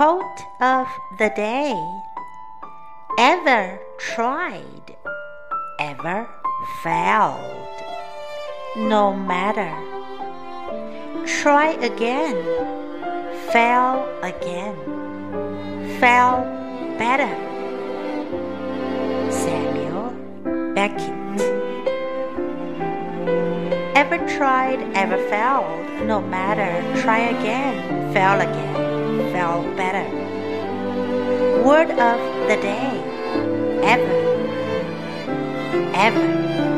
Quote of the day Ever tried, ever failed. No matter. Try again, fail again, fail better. Samuel Beckett. Ever tried, ever failed. No matter, try again, fail again, fail better. Word of the day ever, ever.